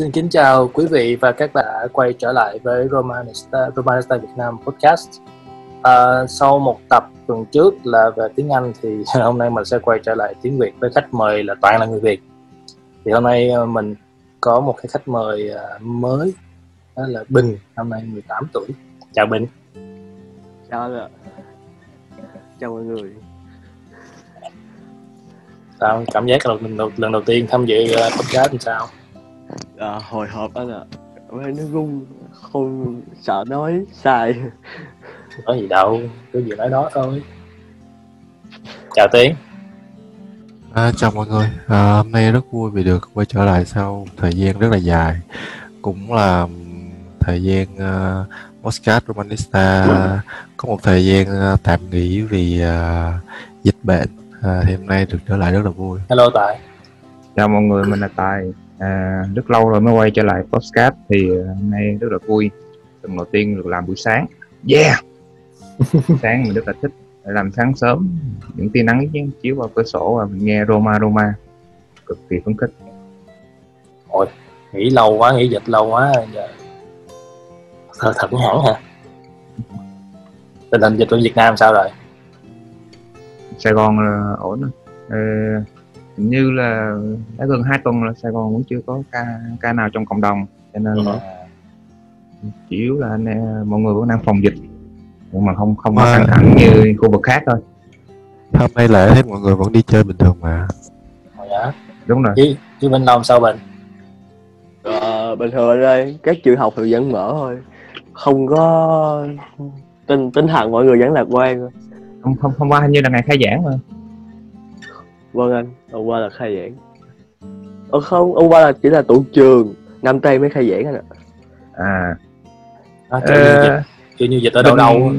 Xin kính chào quý vị và các bạn đã quay trở lại với Romanista, Romanista Việt Nam podcast. À, sau một tập tuần trước là về tiếng Anh thì hôm nay mình sẽ quay trở lại tiếng Việt với khách mời là toàn là người Việt. Thì hôm nay à, mình có một cái khách mời à, mới đó là Bình, năm nay 18 tuổi. Chào Bình. Chào ạ. Chào mọi người. Sao cảm giác lần đầu, lần đầu tiên tham dự à, podcast thì sao? À, hồi hộp anh ạ. À. nó run, không sợ nói sai. Có gì đâu, cứ gì nói đó thôi. Chào Tiến. À, chào mọi người, à, hôm nay rất vui vì được quay trở lại sau thời gian rất là dài Cũng là thời gian uh, Postcard Romanista có một thời gian uh, tạm nghỉ vì uh, dịch bệnh à, thì hôm nay được trở lại rất là vui Hello Tài Chào mọi người, mình là Tài à, Rất lâu rồi mới quay trở lại Postcard thì hôm nay rất là vui. Lần đầu tiên được làm buổi sáng. Yeah! Sáng mình rất là thích. Làm sáng sớm. Những tia nắng chiếu vào cửa sổ và mình nghe Roma Roma. Cực kỳ phấn khích. Ôi, nghỉ lâu quá, nghỉ dịch lâu quá. Giờ thở thận hẳn hả? Tình hình dịch ở Việt Nam sao rồi? Sài Gòn là ổn rồi. Hình như là đã gần 2 tuần là Sài Gòn vẫn chưa có ca ca nào trong cộng đồng. Cho nên uh-huh. là chủ yếu là anh, mọi người vẫn đang phòng dịch. Nhưng mà không không có căng thẳng như khu vực khác thôi. Hôm nay lễ thấy mọi người vẫn đi chơi bình thường mà. Ồ dạ. Đúng rồi. Chứ chứ bên Long sao bình ờ, bình thường ở đây các trường học thì vẫn mở thôi. Không có tinh tinh thần mọi người vẫn lạc quan không không hôm qua hình như là ngày khai giảng mà. Vâng anh hôm qua là khai giảng. Ờ không hôm qua là chỉ là tụ trường. Năm tây mới khai giảng anh ạ. À. À, chơi, như dịch, chơi như dịch ở đâu đâu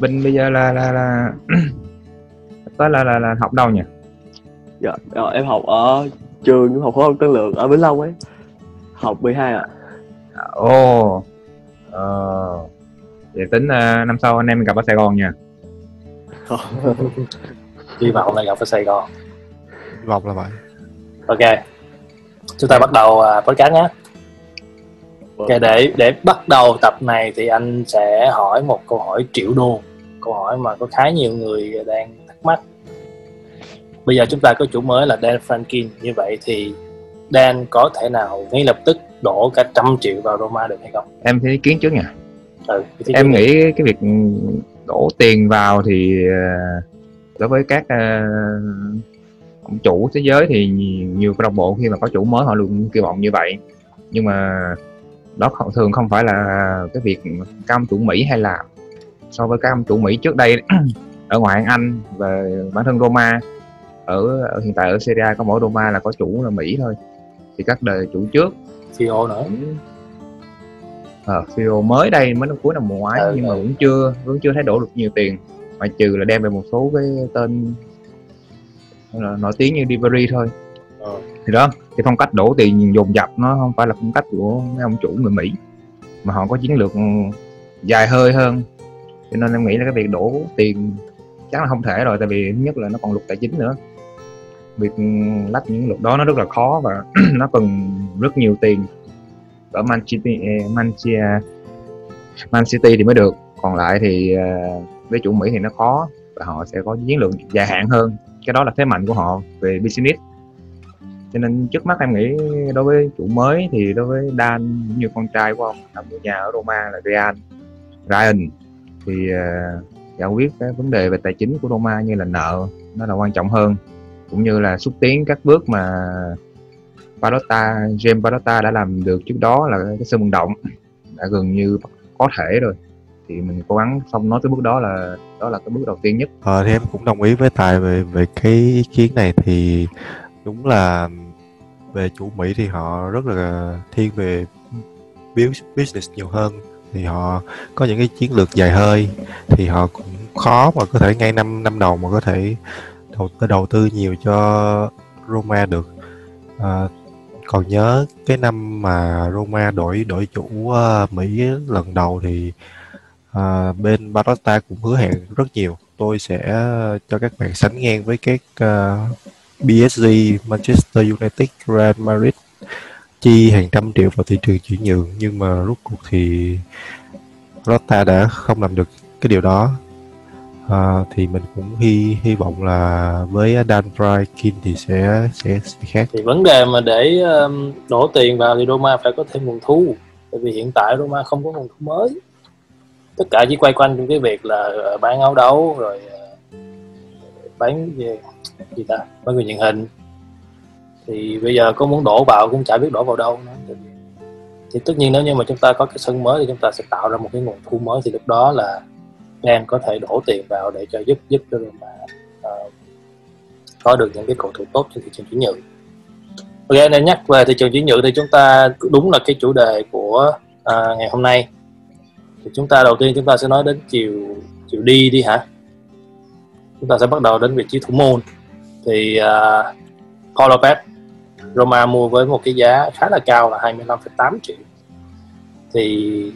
bình bây giờ là là là tới là, là là học đâu nhỉ? Dạ, dạ em học ở trường học phổ thông Tân Lượng ở Vĩnh Long ấy. Học 12 ạ. À. ồ. Oh. ờ. Vậy tính uh, năm sau anh em mình gặp ở Sài Gòn nha. Hy vọng là gặp ở Sài Gòn vọng là vậy. Ok. Chúng ta bắt đầu uh, podcast nhé. Ok để để bắt đầu tập này thì anh sẽ hỏi một câu hỏi triệu đô. Câu hỏi mà có khá nhiều người đang thắc mắc. Bây giờ chúng ta có chủ mới là Dan Franklin. Như vậy thì Dan có thể nào ngay lập tức đổ cả trăm triệu vào Roma được hay không? Em thấy ý kiến trước nha. Ừ, em nghĩ cái việc đổ tiền vào thì ờ, đối với các uh, chủ thế giới thì nhiều câu lạc bộ khi mà có chủ mới họ luôn kỳ vọng như vậy. Nhưng mà đó thường không phải là cái việc các ông chủ Mỹ hay làm. So với các ông chủ Mỹ trước đây ở ngoại Anh và bản thân Roma ở, ở hiện tại ở Serie A có mỗi Roma là có chủ là Mỹ thôi. Thì các đời chủ trước Fio nữa. ờ, Fio mới đây mới năm cuối năm ngoái ừ, nhưng mà vẫn chưa vẫn chưa thấy đổ được nhiều tiền. Mà trừ là đem về một số cái tên là nổi tiếng như Ribery thôi. Ừ. thì đó thì phong cách đổ tiền dồn dập nó không phải là phong cách của mấy ông chủ người Mỹ mà họ có chiến lược dài hơi hơn. Cho nên em nghĩ là cái việc đổ tiền chắc là không thể rồi tại vì thứ nhất là nó còn luật tài chính nữa. Việc lách những luật đó nó rất là khó và nó cần rất nhiều tiền. Ở Man City Man City, Man City thì mới được. Còn lại thì ờ, với chủ Mỹ thì nó khó và họ sẽ có chiến lược dài hạn hơn cái đó là thế mạnh của họ về business. Cho nên trước mắt em nghĩ đối với chủ mới thì đối với Dan cũng như con trai của ông làm ở nhà ở Roma là Ryan Ryan. Thì uh, giải quyết cái vấn đề về tài chính của Roma như là nợ nó là quan trọng hơn. Cũng như là xúc tiến các bước mà Palotta James Palotta đã làm được trước đó là cái sân vận động đã gần như có thể rồi thì mình cố gắng xong nói tới bước đó là đó là cái bước đầu tiên nhất. Ờ, thì em cũng đồng ý với tài về về cái ý kiến này thì đúng là về chủ Mỹ thì họ rất là thiên về business nhiều hơn thì họ có những cái chiến lược dài hơi thì họ cũng khó mà có thể ngay năm năm đầu mà có thể đầu đầu tư nhiều cho Roma được à, còn nhớ cái năm mà Roma đổi đổi chủ uh, Mỹ lần đầu thì à, bên Barotta cũng hứa hẹn rất nhiều. Tôi sẽ ờ, cho các bạn sánh ngang với các ờ, uh, PSG, Manchester United, Real Madrid chi hàng trăm triệu vào thị trường chuyển nhượng. Nhưng mà rốt cuộc thì Rota đã không làm được cái điều đó. À, thì mình cũng hy hy vọng là với Dan Frykin thì sẽ sẽ sẽ khác. Thì vấn đề mà để um, đổ tiền vào thì Roma phải có thêm nguồn thu. Tại vì hiện tại Roma không có nguồn thu mới tất cả chỉ quay quanh trong cái việc là ờ, bán áo đấu rồi ờ, bán gì, gì ta? Bán người nhận hình. Thì bây giờ có muốn đổ vào cũng chả biết đổ vào đâu nữa thì tất nhiên nếu như mà chúng ta có cái sân mới thì chúng ta sẽ tạo ra một cái nguồn thu mới. Thì lúc đó là em có thể đổ tiền vào để cho giúp giúp cho mà uh, có được những cái cầu thủ tốt trên thị trường chuyển nhượng. Ok nên nhắc về thị trường chuyển nhượng thì chúng ta đúng là cái chủ đề của uh, ngày hôm nay thì chúng ta đầu tiên chúng ta sẽ nói đến chiều chiều đi đi hả? Chúng ta sẽ bắt đầu đến vị trí thủ môn. Thì uh, Paul Lopez Roma mua với một cái giá khá là cao là 25,8 triệu. Thì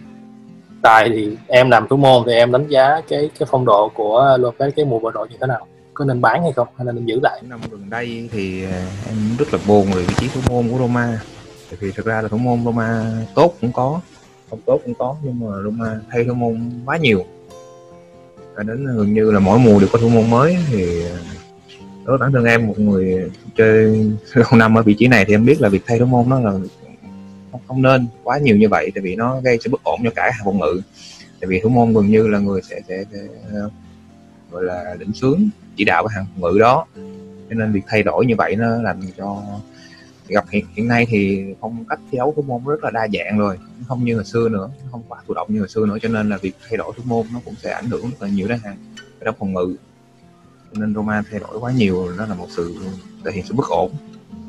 tài thì em làm thủ môn thì em đánh giá cái cái phong độ của Lopez cái mùa vừa rồi như thế nào? Có nên bán hay không? Hay là nên giữ lại? Năm gần đây thì à, em rất là buồn về vị trí thủ môn của Roma. Tại vì thực ra là thủ môn Roma tốt cũng có không tốt cũng có nhưng mà Roma thay thủ môn quá nhiều. Và đến gần như là mỗi mùa đều có thủ môn mới thì ờ, đối bản thân em một người chơi lâu năm ở vị trí này thì em biết là việc thay thủ môn nó là không, không nên quá nhiều như vậy tại vì nó gây sự bất ổn cho cả hàng phòng ngự. Tại vì thủ môn gần như là người sẽ, sẽ, sẽ ờ, gọi là định sướng chỉ đạo cái hàng phòng ngự đó. Cho nên việc thay đổi như vậy nó làm cho gặp hiện, hiện nay thì phong cách thi đấu thủ môn rất là đa dạng rồi không như hồi xưa nữa không quá thụ động như hồi xưa nữa cho nên là việc thay đổi thủ môn nó cũng sẽ ảnh hưởng rất là nhiều đến hàng đó phòng ngự. Cho nên Roma thay đổi quá nhiều đó là một sự thể hiện sự bất ổn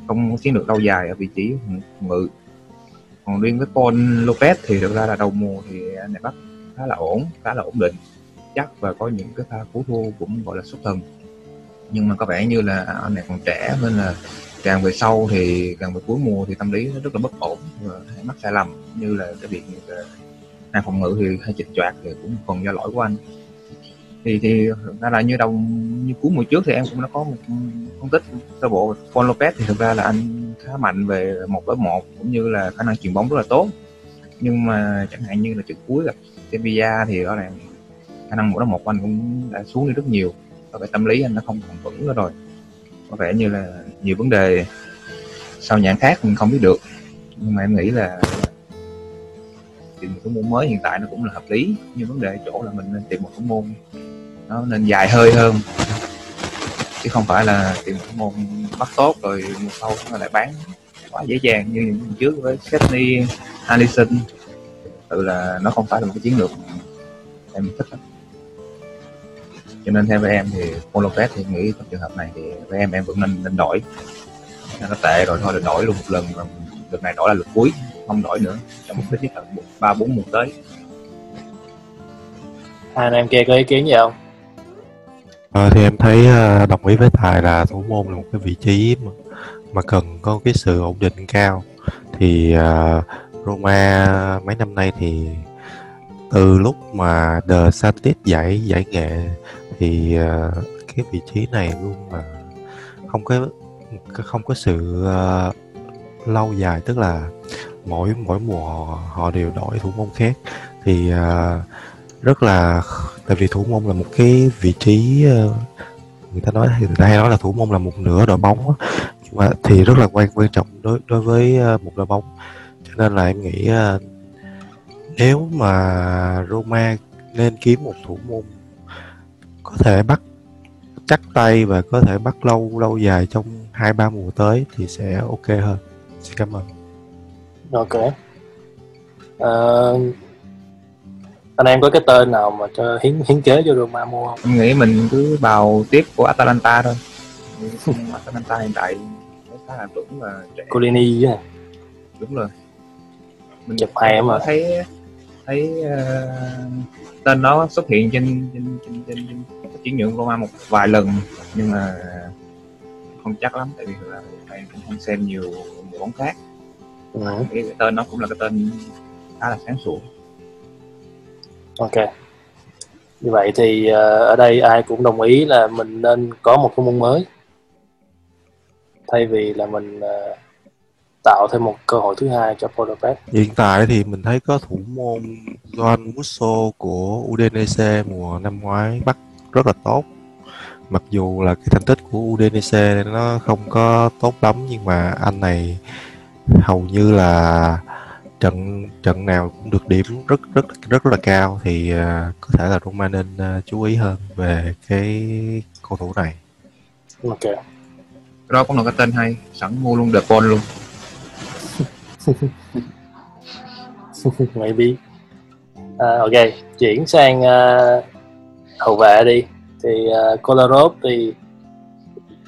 không chiến được lâu dài ở vị trí phòng ngự. Còn riêng với Paul Lopez thì thực ra là đầu mùa thì anh này bắt khá là ổn khá là ổn định chắc và có những cái pha cú thua cũng gọi là xuất thần. Nhưng mà có vẻ như là anh này còn trẻ nên là càng về sau thì càng về cuối mùa thì tâm lý nó rất là bất ổn và hay mắc sai lầm như là cái việc ờ, hàng phòng ngự thì hay chịch choạc thì cũng phần do lỗi của anh. Thì thì ra là như đầu, như cuối mùa trước thì em cũng đã có một phân tích sơ bộ Paul Lopez thì thực ra là anh khá mạnh về một đối một cũng như là khả năng chuyền bóng rất là tốt. Nhưng mà chẳng hạn như là trận cuối gặp Sevilla thì đó là khả năng một đối một của anh cũng đã xuống đi rất nhiều và cái tâm lý anh nó không còn vững nữa rồi. Có vẻ như là nhiều vấn đề sau nhãn khác mình không biết được. Nhưng mà em nghĩ là tìm một cái môn mới hiện tại nó cũng là hợp lý. Nhưng vấn đề chỗ là mình nên tìm một cái môn nó nên dài hơi hơn. Chứ không phải là tìm một cái môn bắt tốt rồi một sau nó lại bán quá dễ dàng như những trước với Sydney Allison tự là nó không phải là một cái chiến lược em thích lắm cho nên theo với em thì Lopez thì nghĩ trong trường hợp này thì với em em vẫn nên nên đổi. Nó tệ rồi thôi là đổi luôn một lần và lần này đổi là lượt cuối không đổi nữa. Trong một ít nhất là ba bốn mùa tới. Hai anh em kia có ý kiến gì không? À, thì em thấy uh, đồng ý với Tài là thủ môn là một cái vị trí mà, mà cần có cái sự ổn định cao. Thì uh, Roma mấy năm nay thì từ lúc mà The Satis giải giải nghệ thì uh, cái vị trí này luôn mà không có không có sự uh, lâu dài tức là mỗi mỗi mùa họ, họ đều đổi thủ môn khác. Thì uh, rất là tại vì thủ môn là một cái vị trí người ta nói người ta hay nói là thủ môn là một nửa đội bóng nhưng mà thì rất là quan quan trọng đối đối với một đội bóng. Cho nên là em nghĩ nếu mà Roma nên kiếm một thủ môn có thể bắt chắc tay và có thể bắt lâu lâu dài trong hai ba mùa tới thì sẽ ok hơn xin cảm ơn ok uh, anh em có cái tên nào mà cho hiến hiến kế cho Roma mua không? Em nghĩ mình cứ bào tiếp của Atalanta thôi. Atalanta hiện tại khá là vững và trẻ. Colini á. Đúng rồi. Mình chụp hay mà thấy thấy uh, tên nó xuất hiện trên trên trên, trên, trên chuyển nhượng Roma một vài lần nhưng mà không chắc lắm tại vì là thầy cũng không xem nhiều, nhiều bóng khác. Ừ. Cái tên nó cũng là cái tên khá là sáng sủa ok như vậy thì uh, ở đây ai cũng đồng ý là mình nên có một cái môn mới thay vì là mình uh, tạo thêm một cơ hội thứ hai cho Podopet Hiện tại thì mình thấy có thủ môn Joan Musso của Udinese mùa năm ngoái bắt rất là tốt. Mặc dù là cái thành tích của Udinese nó không có tốt lắm nhưng mà anh này hầu như là trận trận nào cũng được điểm rất rất rất là cao thì uh, có thể là Roma nên uh, chú ý hơn về cái cầu thủ này. ok đó cũng là cái tên hay sẵn mua luôn De Paul luôn maybe. Uh, ok chuyển sang uh, hậu vệ đi. Thì uh, Kolarov thì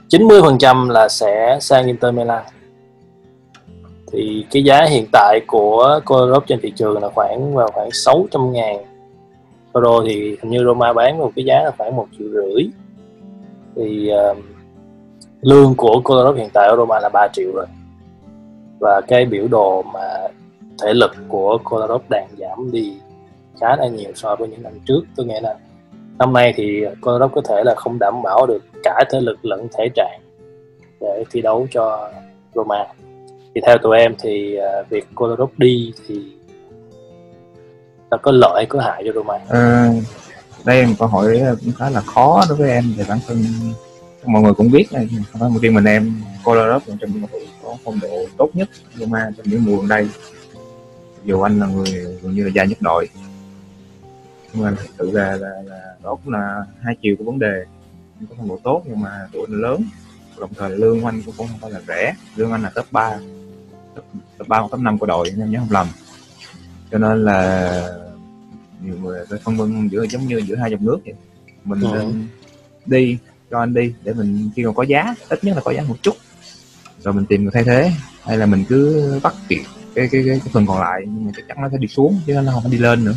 90% là sẽ sang Inter Milan. Thì cái giá hiện tại của Kolarov trên thị trường là khoảng vào khoảng 600 ngàn euro. Thì hình như Roma bán một cái giá là khoảng một triệu rưỡi. Thì uh, lương của Kolarov hiện tại ở Roma là 3 triệu rồi và cái biểu đồ mà thể lực của Kolarov đang giảm đi khá là nhiều so với những năm trước. Tôi nghĩ là năm nay thì Kolarov có thể là không đảm bảo được cả thể lực lẫn thể trạng để thi đấu cho Roma. Thì theo tụi em thì à, việc Kolarov đi thì nó có lợi có hại cho Roma. À, đây là một câu hỏi cũng khá là khó đối với em về bản thân mọi người cũng biết này không phải một riêng mình em Kolarov là trong những cầu thủ có phong độ tốt nhất Roma trong những mùa gần đây. Dù anh là người gần như là gia nhất đội. Nhưng mà thực sự là, là, là đó cũng là hai chiều của vấn đề. Anh có phong độ tốt nhưng mà tuổi anh lớn. Đồng thời lương của anh cũng không phải là rẻ. Lương anh là top 3 top 3 hoặc top 5 của đội em nhớ không lầm. Cho nên là nhiều người phải phân vân giữa giống như giữa hai dòng nước vậy. Mình Ừ. đi cho anh đi để mình khi còn có giá ít nhất là có giá một chút. Rồi mình tìm người thay thế hay là mình cứ bắt kịp cái cái, cái, cái phần còn lại nhưng mà chắc chắn nó sẽ đi xuống chứ nó không phải đi lên nữa.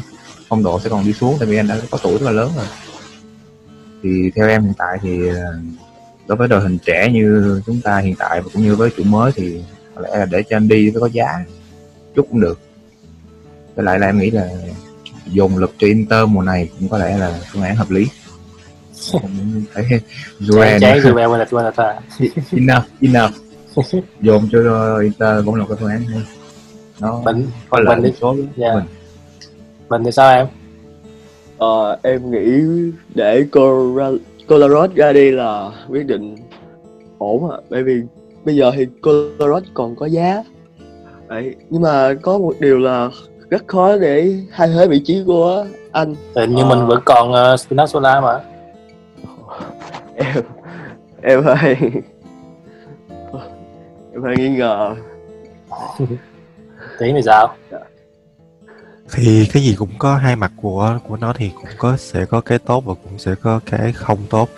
Phong độ sẽ còn đi xuống tại vì anh đã có tuổi rất là lớn rồi. Thì theo em hiện tại thì ờ, đối với đội hình trẻ như chúng ta hiện tại và cũng như với chủ mới thì có lẽ là để cho anh đi với có giá chút cũng được. Với lại là em nghĩ là dồn lực cho Inter mùa này cũng có lẽ là phương án hợp lý. Chán Duran chán Juve là quên là ta enough enough. Dồn cho Inter cũng là cái phương án hay nó Bình có lợi Bình số với Dạ. mình. Mình thì sao em? Ờ, em nghĩ để Kolarov ra đi là quyết định ổn ạ. Bởi vì bây giờ thì Kolarov còn có giá. Đấy. nhưng mà có một điều là rất khó để thay thế vị trí của anh. Thì nhưng Ờ. mình vẫn còn uh, Spinazzola mà em em hơi em hơi nghi ngờ. Tiến thì sao? Thì cái gì cũng có hai mặt của của nó thì cũng có sẽ có cái tốt và cũng sẽ có cái không tốt.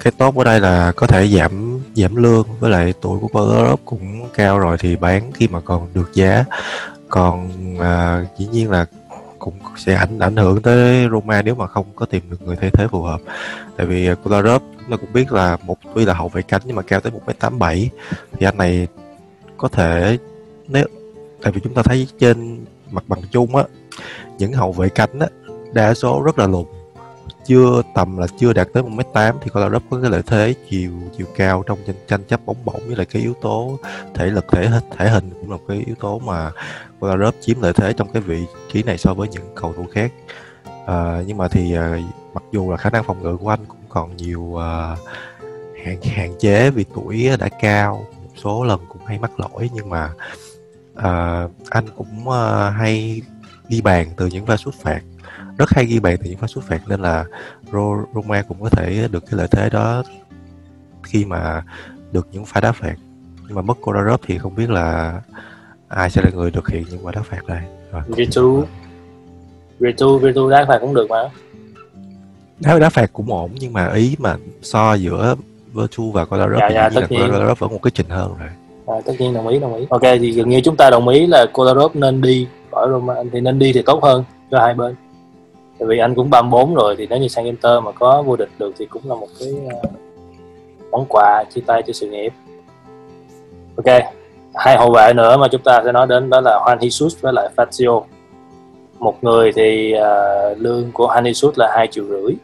Cái tốt ở đây là có thể giảm giảm lương với lại tuổi của Kolarov cũng cao rồi thì bán khi mà còn được giá. Còn à, dĩ nhiên là cũng sẽ ảnh ảnh hưởng tới Roma nếu mà không có tìm được người thay thế phù hợp. Tại vì à, ta cũng biết là một tuy là hậu vệ cánh nhưng mà cao tới 1m87 thì anh này có thể nếu tại vì chúng ta thấy trên mặt bằng chung á những hậu vệ cánh á đa số rất là lùn. Chưa tầm là chưa đạt tới 1m8 thì Kolarov có cái lợi thế chiều chiều cao trong tranh, tranh chấp bóng bổng với lại cái yếu tố thể lực thể thể hình cũng là cái yếu tố mà Kolarov chiếm lợi thế trong cái vị trí này so với những cầu thủ khác. À, nhưng mà thì à, mặc dù là khả năng phòng ngự của anh cũng còn nhiều à, hạn hạn chế vì tuổi đã cao. Một số lần cũng hay mắc lỗi nhưng mà à, anh cũng à, hay ghi bàn từ những pha sút phạt. Rất hay ghi bàn từ những pha sút phạt nên là Ro- Roma cũng có thể được cái lợi thế đó khi mà được những pha đá phạt. Nhưng mà mất Kolarov thì không biết là ai sẽ là người thực hiện những quả đá phạt này. Rồi Virtu. Virtu Virtu đá phạt cũng được mà đá đá phạt cũng ổn nhưng mà ý mà so giữa Virtu và Kolarov Dạ, thì dạ, tất là nhiên. Kolarov vẫn một cái trình hơn rồi. À, tất nhiên đồng ý đồng ý. Ok thì gần như chúng ta đồng ý là Kolarov nên đi khỏi Roma thì nên đi thì tốt hơn cho hai bên. Tại vì anh cũng 34 rồi thì nếu như sang Inter mà có vô địch được thì cũng là một cái uh, món quà chia tay cho sự nghiệp. Ok hai hậu vệ nữa mà chúng ta sẽ nói đến đó là Juan Jesus với lại Fazio một người thì uh, lương của Jesus là hai triệu rưỡi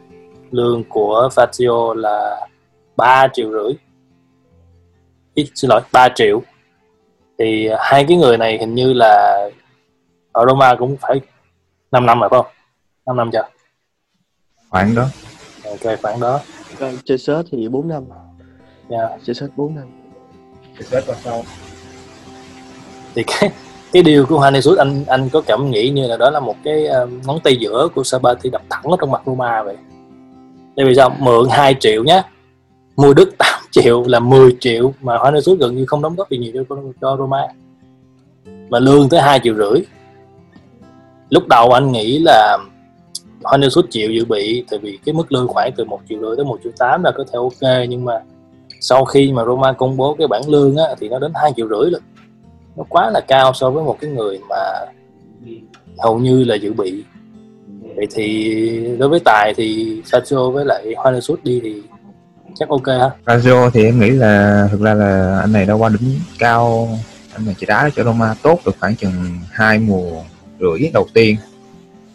lương của Fazio là 3 triệu rưỡi. Ít, xin lỗi 3 triệu. Thì hai cái người này hình như là ở Roma cũng phải 5 năm rồi phải không? 5 năm chưa? Khoảng đó. Ok khoảng đó. Còn chơi sớt thì 4 năm. Nha chơi sớt 4 năm. Sếp qua sau thì cái cái điều của Hannesut anh anh có cảm nghĩ như là đó là một cái ờ, ngón tay giữa của Sabati đập thẳng ở trong mặt Roma vậy? Tại vì sao? Mượn 2 triệu nhé mua đất 8 triệu là 10 triệu mà Hannesut gần như không đóng góp gì nhiều cho, cho Roma. Mà lương tới 2 triệu rưỡi. Lúc đầu anh nghĩ là Hannesut chịu dự bị tại vì cái mức lương khoảng từ 1 triệu rưỡi tới 1 triệu 8 là có thể ok nhưng mà sau khi mà Roma công bố cái bảng lương á, thì nó đến 2 triệu rưỡi luôn nó quá là cao so với một cái người mà hầu như là dự bị. Vậy thì đối với tài thì Sacho với lại Hannesut đi thì chắc ok ha? Lazio thì em nghĩ là thực ra là anh này đã qua đỉnh cao, anh này chỉ đá cho Roma tốt được khoảng chừng hai mùa rưỡi đầu tiên.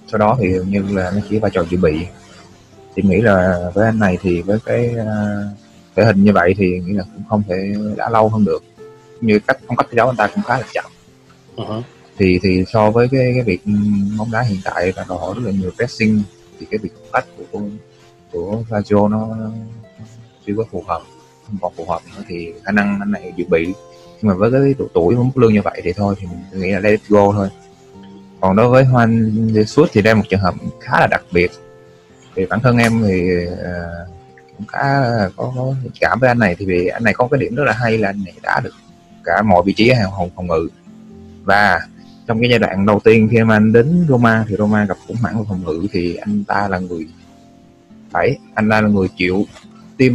Sau đó thì hầu như là nó chỉ vai trò dự bị. Thì nghĩ là với anh này thì với cái à, thể hình như vậy thì nghĩ là cũng không thể đá lâu hơn được như cách phong cách thi đấu anh ta cũng khá là chậm. Uh-huh. thì thì so với cái cái việc bóng đá hiện tại là đòi hỏi rất là nhiều pressing thì cái việc phong cách của của Lazio nó chưa có phù hợp không còn phù hợp nữa thì khả năng anh này dự bị. Nhưng mà với cái độ tuổi mức lương như vậy thì thôi thì mình nghĩ là let it go thôi. Còn đối với Juan Jesus thì đây là một trường hợp khá là đặc biệt. Thì bản thân em thì uh, cũng khá có, có cảm với anh này thì vì anh này có cái điểm rất là hay là anh này đã được cả mọi vị trí hàng phòng phòng ngự. Và trong cái giai đoạn đầu tiên khi mà anh đến Roma thì Roma gặp khủng hoảng về phòng ngự thì anh ta là người phải anh ta là người chịu tiêm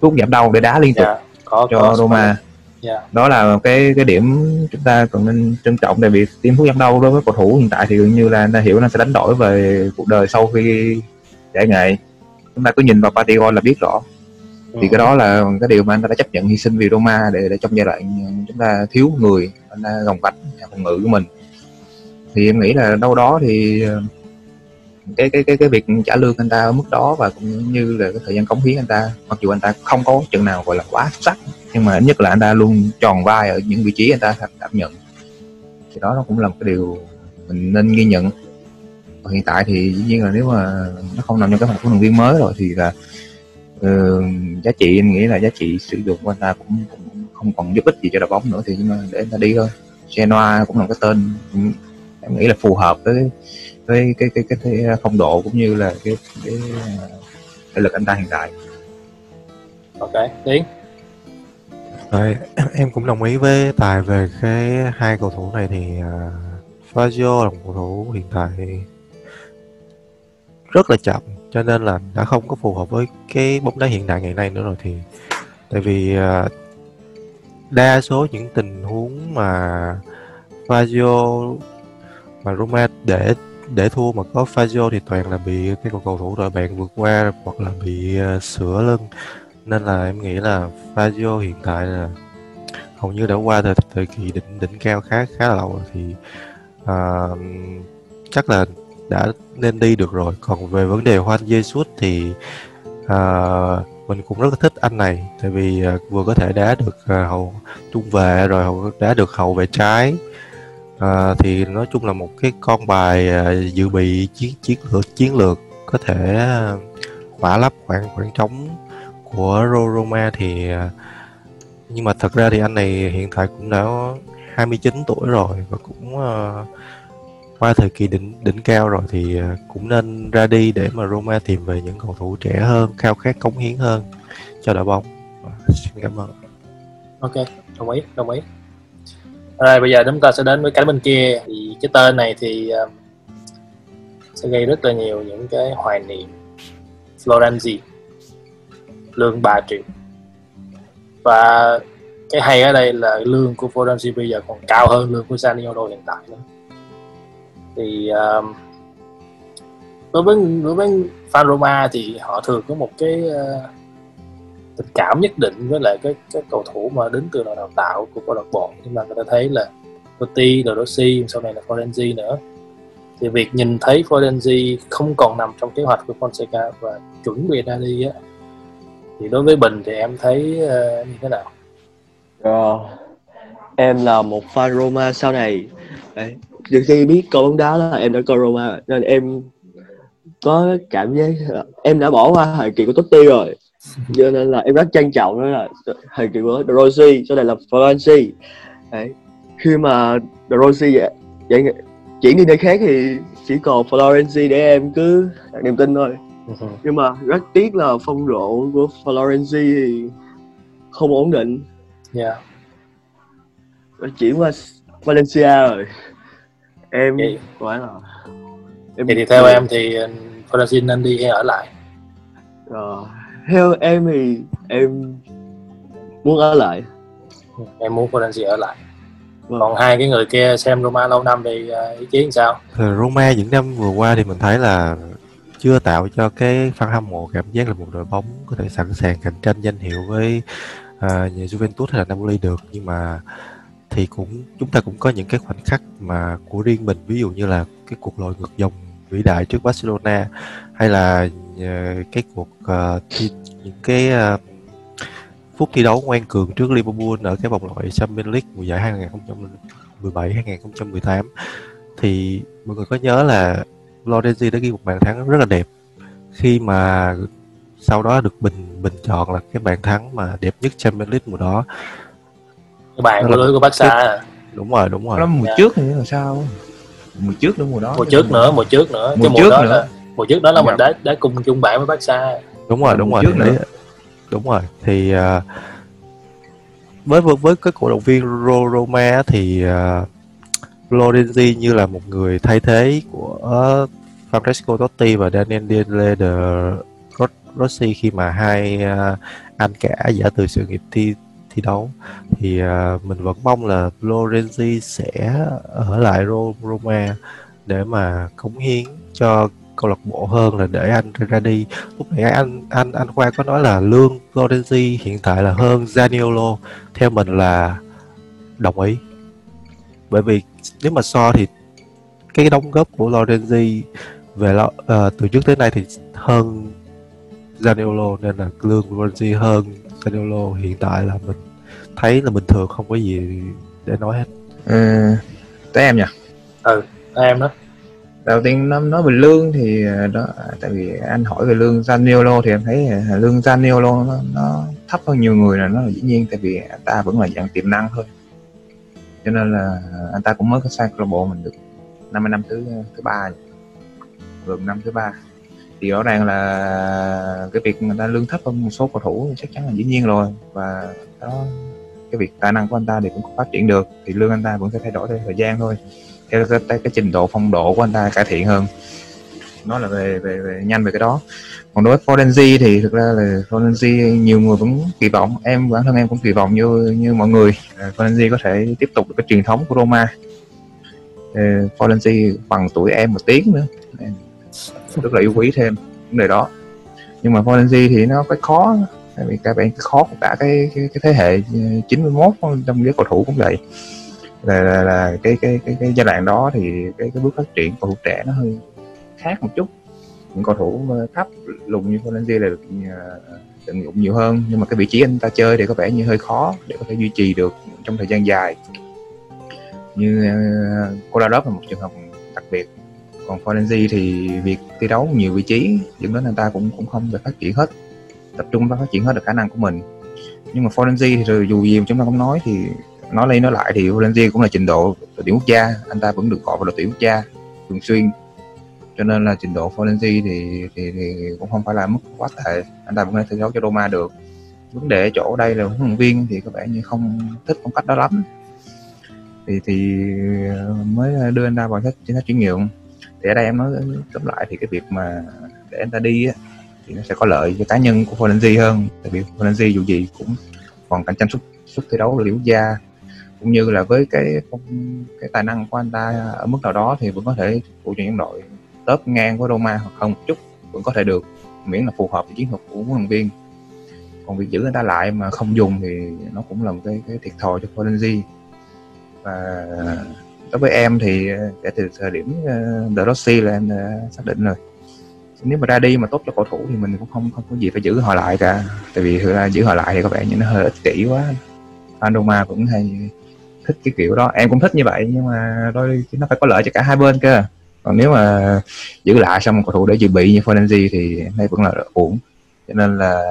thuốc giảm đau để đá liên tục yeah, có, cho có, Roma. yeah. đó là cái cái điểm chúng ta cần nên trân trọng tại vì tiêm thuốc giảm đau đối với cầu thủ hiện tại thì gần như là anh ta hiểu nó sẽ đánh đổi về cuộc đời sau khi giải nghệ chúng ta cứ nhìn vào Patigon là biết rõ thì cái đó là cái điều mà anh ta đã chấp nhận hy sinh vì Roma để, để trong giai đoạn chúng ta thiếu người anh ta gồng gánh phòng ngự của mình. Thì em nghĩ là đâu đó thì cái cái cái cái việc trả lương anh ta ở mức đó và cũng như là cái thời gian cống hiến anh ta mặc dù anh ta không có trận nào gọi là quá xuất sắc nhưng mà ít nhất là anh ta luôn tròn vai ở những vị trí anh ta đảm nhận. Thì đó nó cũng là một cái điều mình nên ghi nhận. Và hiện tại thì dĩ nhiên là nếu mà nó không nằm trong cái một huấn luyện viên mới rồi thì là uh, giá trị em nghĩ là giá trị sử dụng của anh ta cũng, cũng không còn giúp ích gì cho đội bóng nữa thì nhưng mà để anh ta đi thôi. Genoa cũng là một cái tên em nghĩ là phù hợp với với cái cái cái, cái phong độ cũng như là cái cái, cái lực anh ta hiện tại. Ok tiến. Rồi, em cũng đồng ý với Tài về cái hai cầu thủ này thì uh, Fazio là một cầu thủ hiện tại rất là chậm cho nên là đã không có phù hợp với cái bóng đá hiện đại ngày nay nữa rồi thì tại vì uh, đa số những tình huống mà Fazio mà Roma để để thua mà có Fazio thì toàn là bị cái cầu thủ đội bạn vượt qua hoặc là bị uh, sửa lưng. Nên là em nghĩ là Fazio hiện tại là hầu như đã qua thời thời kỳ đỉnh đỉnh cao khá khá là lâu rồi thì uh, chắc là đã nên đi được rồi. Còn về vấn đề hoan dây suốt thì uh, mình cũng rất thích anh này. Tại vì uh, vừa có thể đá được uh, hậu trung vệ rồi hậu đá được hậu vệ trái. Uh, thì nói chung là một cái con bài uh, dự bị chiến chiến lược chiến lược có thể uh, khỏa lấp khoảng khoảng trống của Roma thì nhưng mà thật ra thì anh này hiện tại cũng đã 29 tuổi rồi và cũng uh, qua thời kỳ đỉnh đỉnh cao rồi thì à, cũng nên ra đi để mà Roma tìm về những cầu thủ trẻ hơn, khao khát cống hiến hơn cho đội bóng. Xin cảm ơn. Ok, đồng ý, đồng ý. Rồi bây giờ chúng ta sẽ đến với cái bên kia thì cái tên này thì um, sẽ gây rất là nhiều những cái hoài niệm. Florenzi lương 3 triệu và cái hay ở đây là lương của Florenzi bây giờ còn cao hơn lương của Zaniolo hiện tại nữa thì uh, đối với đối với fan Roma thì họ thường có một cái uh, tình cảm nhất định với lại cái cái cầu thủ mà đến từ đội đào tạo của câu lạc bộ nhưng mà người ta thấy là Totti, De Rossi, sau này là Florenzi nữa thì việc nhìn thấy Florenzi không còn nằm trong kế hoạch của Fonseca và chuẩn bị ra đi á thì đối với Bình thì em thấy uh, như thế nào? Uh, em là một fan Roma sau này Đấy từ khi biết câu bóng đá là em đã coi Roma nên em có cảm giác em đã bỏ qua thời kỳ của Totti rồi. Cho nên là em rất trân trọng đó là thời kỳ của De Rossi sau này là Florenzi. Đấy. khi mà De Rossi vậy, vậy chuyển đi nơi khác thì chỉ còn Florenzi để em cứ đặt niềm tin thôi. Nhưng mà rất tiếc là phong độ của Florenzi thì không ổn định. Yeah. Đã chuyển qua Valencia rồi em Vậy- quả là em thì, thì theo em thì Florenzi nên đi hay ở lại? Ờ, theo em thì em muốn ở lại. Em muốn Florenzi ở lại. Vâng. còn hai cái người kia xem Roma lâu năm thì ờ, ý kiến sao? Thì Roma những năm vừa qua thì mình thấy là chưa tạo cho cái fan hâm mộ cảm giác là một đội bóng có thể sẵn sàng cạnh tranh danh hiệu với uh, nhà Juventus hay là Napoli được. Nhưng mà thì cũng chúng ta cũng có những cái khoảnh khắc mà của riêng mình ví dụ như là cái cuộc lội ngược dòng vĩ đại trước Barcelona hay là ờ, cái cuộc uh, thi, những cái uh, phút thi đấu ngoan cường trước Liverpool ở cái vòng loại Champions League mùa giải 2017 2018 thì mọi người có nhớ là Florenzi đã ghi một bàn thắng rất là đẹp. Khi mà sau đó được bình bình chọn là cái bàn thắng mà đẹp nhất Champions League mùa đó cái bàn Đó của lưới của Barca à. đúng rồi đúng rồi đó mùa Dạ. trước thì là sao mùa trước nữa mùa đó mùa trước nữa mùa trước nữa Mùa cái mùa trước đó nữa. là mùa trước đó là Dạ. mình đã đã cùng chung bảng với Barca đúng rồi đúng Mùa rồi nữa. đấy- đúng rồi thì à, với với với cái cổ động viên Ro- Roma thì uh, Florenzi như là một người thay thế của Francesco Totti và Daniel Dele de Ro- Rossi khi mà hai à, anh cả giả từ sự nghiệp thi thi đấu. Thì uh, mình vẫn mong là Florenzi sẽ ở lại Roma để mà cống hiến cho câu lạc bộ hơn là để anh ra đi. Lúc nãy anh anh anh Khoa có nói là lương Florenzi hiện tại là hơn Zaniolo. Theo mình là đồng ý. Bởi vì nếu mà so thì cái đóng góp của Lorenzi về lo, uh, từ trước tới nay thì hơn Zaniolo nên là lương Lorenzi hơn Zaniolo hiện tại là mình thấy là bình thường không có gì để nói hết. Ờ, tới em nhỉ? Em đó. Đầu tiên nói, nói về lương thì ờ, đó tại vì anh hỏi về lương Zaniolo thì em thấy ờ, lương Zaniolo nó, nó thấp hơn nhiều người là nó là dĩ nhiên tại vì anh ta vẫn là dạng tiềm năng thôi. Cho nên là ờ, anh ta cũng mới có sang câu lạc bộ mình được 50 năm thứ thứ ba gần năm thứ ba thì rõ ràng là cái việc người ta lương thấp hơn một số cầu thủ chắc chắn là dĩ nhiên rồi. Và đó cái việc tài năng của anh ta thì cũng phát triển được thì lương anh ta vẫn sẽ thay đổi theo thời gian thôi theo cái, cái, cái trình độ phong độ của anh ta cải thiện hơn. Nó là về về, về nhanh về cái đó. Còn đối với Florenzi thì thực ra là Florenzi nhiều người vẫn kỳ vọng em bản thân em cũng kỳ vọng như như mọi người. Là Florenzi có thể tiếp tục được cái truyền thống của Roma. Ờ, Florenzi bằng tuổi em một tiếng nữa. Em rất là yêu quý thêm vấn đề đó. Nhưng mà Florenzi thì nó phải khó tại vì các bạn khó của cả cái cái, cái thế hệ ờ, 91 trong giới cầu thủ cũng vậy. Là, là, là cái, cái cái cái giai đoạn đó thì cái cái bước phát triển cầu thủ trẻ nó hơi khác một chút. Những cầu thủ thấp lùn như Florenzi là được ờ, tận dụng nhiều hơn nhưng mà cái vị trí anh ta chơi thì có vẻ như hơi khó để có thể duy trì được trong thời gian dài. Như uh, Kolarov là một trường hợp còn Florenzi thì việc thi đấu nhiều vị trí dẫn đến anh ta cũng cũng không được phát triển hết. Tập trung vào phát triển hết được khả năng của mình. Nhưng mà Florenzi thì rồi dù gì chúng ta cũng nói thì nói lên nói lại thì Florenzi cũng là trình độ đội tuyển quốc gia. Anh ta vẫn được gọi vào đội tuyển quốc gia thường xuyên. Cho nên là trình độ Florenzi thì, thì, thì cũng không phải là mức quá tệ. Anh ta vẫn có thể thi đấu cho Roma được. Vấn đề ở chỗ đây là huấn luyện viên thì có vẻ như không thích phong cách đó lắm. Thì thì ờ, mới đưa anh ta vào sách chính sách chuyển nhượng thì ở đây em nói tóm lại thì cái việc mà để anh ta đi á, thì nó sẽ có lợi cho cá nhân của Florenzi hơn. Tại vì Florenzi dù gì cũng còn cạnh tranh suất suất thi đấu là quốc gia. Cũng như là với cái cái tài năng của anh ta ở mức nào đó thì vẫn có thể phụ cho những đội tớp ngang với Roma hoặc hơn một chút vẫn có thể được miễn là phù hợp với chiến thuật của huấn luyện viên. Còn việc giữ anh ta lại mà không dùng thì nó cũng là một cái, cái thiệt thòi cho Florenzi và đối với em thì ờ, kể từ thời điểm ờ, uh, Rossi là em xác định rồi. Nếu mà ra đi mà tốt cho cầu thủ thì mình cũng không không có gì phải giữ họ lại cả. Tại vì thực ra giữ họ lại thì có vẻ như nó hơi ích kỷ quá. Fan Roma cũng hay thích cái kiểu đó. Em cũng thích như vậy nhưng mà đôi khi nó phải có lợi cho cả hai bên cơ. Còn nếu mà giữ lại xong một cầu thủ để dự bị như Fonenzi thì đây vẫn là ổn cho nên là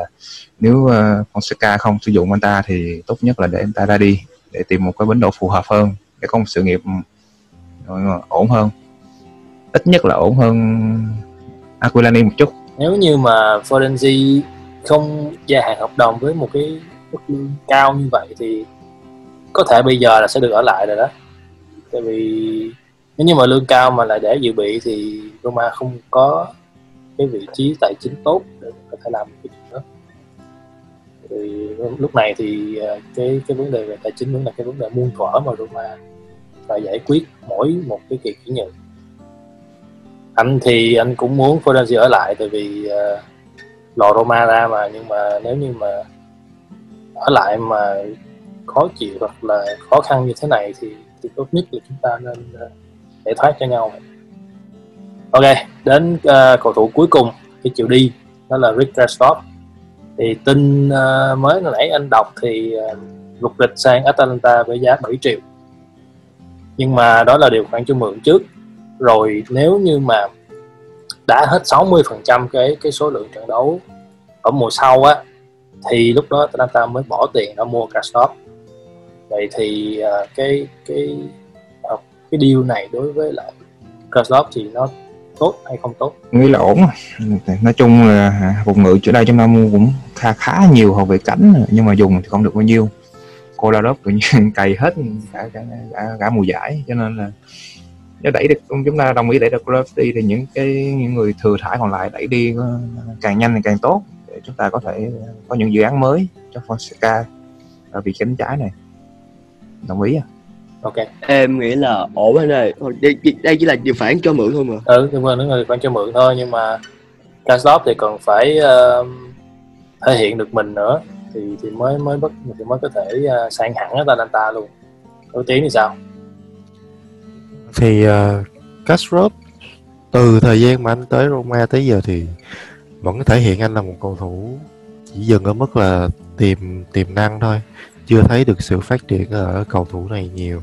nếu uh, Fonseca không sử dụng anh ta thì tốt nhất là để anh ta ra đi để tìm một cái bến độ phù hợp hơn để có một sự nghiệp ổn hơn. Ít nhất là ổn hơn Aquilani một chút. Nếu như mà Florenzi không gia hạn hợp đồng với một cái mức lương cao như vậy thì có thể bây giờ là sẽ được ở lại rồi đó. Tại vì nếu như mà lương cao mà lại để dự bị thì Roma không có cái vị trí tài chính tốt để có thể làm cái chuyện đó. Thì lúc này thì à, cái cái vấn đề về tài chính vẫn là cái vấn đề muôn thuở mà Roma và giải quyết mỗi một cái kỳ chuyển nhượng anh thì anh cũng muốn Florenzi ở lại tại vì uh, lò Roma ra mà nhưng mà nếu như mà ở lại mà khó chịu hoặc là khó khăn như thế này thì thì tốt nhất là chúng ta nên ờ, uh, để thoát cho nhau. Ok đến uh, cầu thủ cuối cùng cái chiều đi đó là Rick Rashford. Thì tin uh, mới nãy anh đọc thì uh, lục lịch sang Atalanta với giá 7 triệu nhưng mà đó là điều khoản cho mượn trước. Rồi nếu như mà đã hết 60% cái cái số lượng trận đấu ở mùa sau á thì lúc đó Atalanta mới bỏ tiền ra mua Krasnov vậy thì uh, cái cái uh, cái deal này đối với lại Krasnov thì nó tốt hay không tốt? Nghĩ là ổn nói chung là vùng ngự chỗ đây chúng ta mua cũng khá khá nhiều hậu vệ cánh nhưng mà dùng thì không được bao nhiêu cô la tự nhiên cày hết cả, cả, cả, cả mùa giải. Cho nên là nếu đẩy được chúng ta đồng ý đẩy được Crafty thì những cái những người thừa thải còn lại đẩy đi càng nhanh thì càng tốt để chúng ta có thể có những dự án mới cho Fonseca ở vị cánh trái này. Đồng ý à? Ok. Em nghĩ là ổn anh ơi đây, đây chỉ là điều phản cho mượn thôi mà. Ừ nhưng mà nó là phản cho mượn thôi nhưng mà Kaslov thì còn phải uh, thể hiện được mình nữa thì thì mới mới bất thì mới có thể à, uh, sang hẳn ở Atalanta luôn. Nổi tiên thì sao? Thì à, uh, Kastrop từ thời gian mà anh tới Roma tới giờ thì vẫn thể hiện anh là một cầu thủ chỉ dừng ở mức là tiềm tiềm năng thôi. Chưa thấy được sự phát triển ở cầu thủ này nhiều.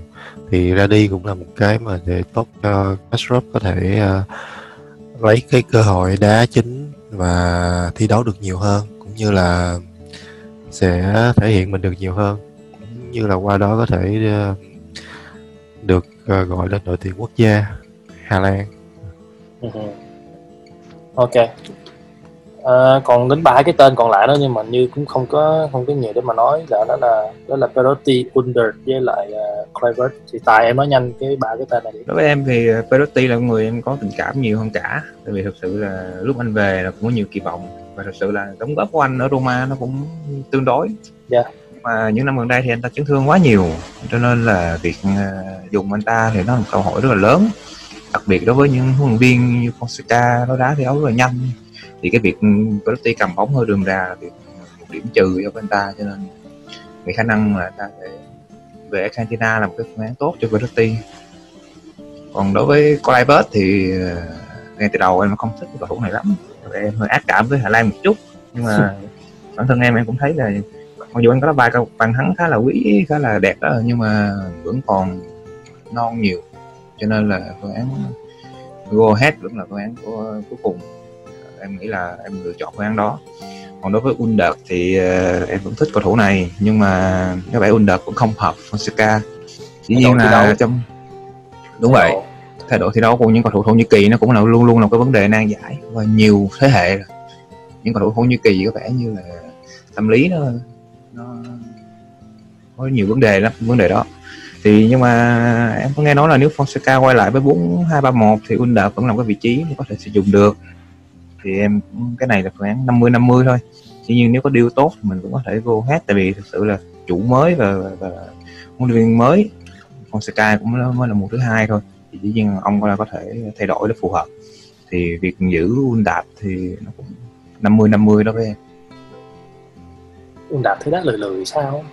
Thì ra đi cũng là một cái mà để tốt cho Kastrop có thể uh, lấy cái cơ hội đá chính và thi đấu được nhiều hơn cũng như là sẽ thể hiện mình được nhiều hơn cũng như là qua đó có thể uh, được uh, gọi lên đội tuyển quốc gia Hà Lan. Ừ. Ok. À, còn đến ba cái tên còn lại đó nhưng mà như cũng không có không có nhiều để mà nói là đó là đó là Perotti, Under với lại uh, Kluivert thì tài em nói nhanh cái ba cái tên này đi. Đối với em thì Perotti là người em có tình cảm nhiều hơn cả tại vì thực sự là lúc anh về là cũng có nhiều kỳ vọng và thực sự là đóng góp của anh ở Roma nó cũng tương đối. Dạ. Yeah mà những năm gần đây thì anh ta chấn thương quá nhiều cho nên là việc uh, dùng anh ta thì nó là một câu hỏi rất là lớn đặc biệt đối với những huấn luyện viên như Fonseca nó đá thi đấu rất là nhanh thì cái việc Perotti cầm bóng hơi đường ra là việc một điểm trừ cho anh ta cho nên cái khả năng là ta sẽ về Argentina là một cái phương án tốt cho Perotti còn đối với Kluivert thì uh, ngay từ đầu em không thích cầu thủ này lắm. Em hơi ác cảm với Hà Lan một chút. Nhưng mà bản thân em em cũng thấy là mặc dù anh có đá bài bàn thắng khá là quý khá là đẹp đó nhưng mà vẫn còn non nhiều. Cho nên là phương án go ahead vẫn là phương án của cuối cùng. Em nghĩ là em lựa chọn phương án đó. Còn đối với Under thì uh, em vẫn thích cầu thủ này nhưng mà có vẻ Under cũng không hợp Fonseca. Dĩ nhiên là trong đúng vậy thay đổi thi đấu của những cầu thủ Thổ Nhĩ Kỳ nó cũng là luôn luôn là cái vấn đề nan giải và nhiều thế hệ những cầu thủ Thổ Nhĩ Kỳ có vẻ như là tâm lý nó nó có nhiều vấn đề lắm vấn đề đó. Thì nhưng mà em có nghe nói là nếu Fonseca quay lại với bốn hai ba một thì Under vẫn là cái vị trí có thể sử dụng được. Thì em cái này là khoảng 50 50 thôi. Tuy nhiên nếu có điều tốt thì mình cũng có thể vô hết tại vì thực sự là chủ mới và, và huấn luyện viên mới Fonseca cũng mới là mùa thứ hai thôi thì dĩ nhiên ông có thể thay đổi để phù hợp. Thì việc giữ Undap thì nó cũng 50 50 đó với em Undap thấy đá lười lười sao?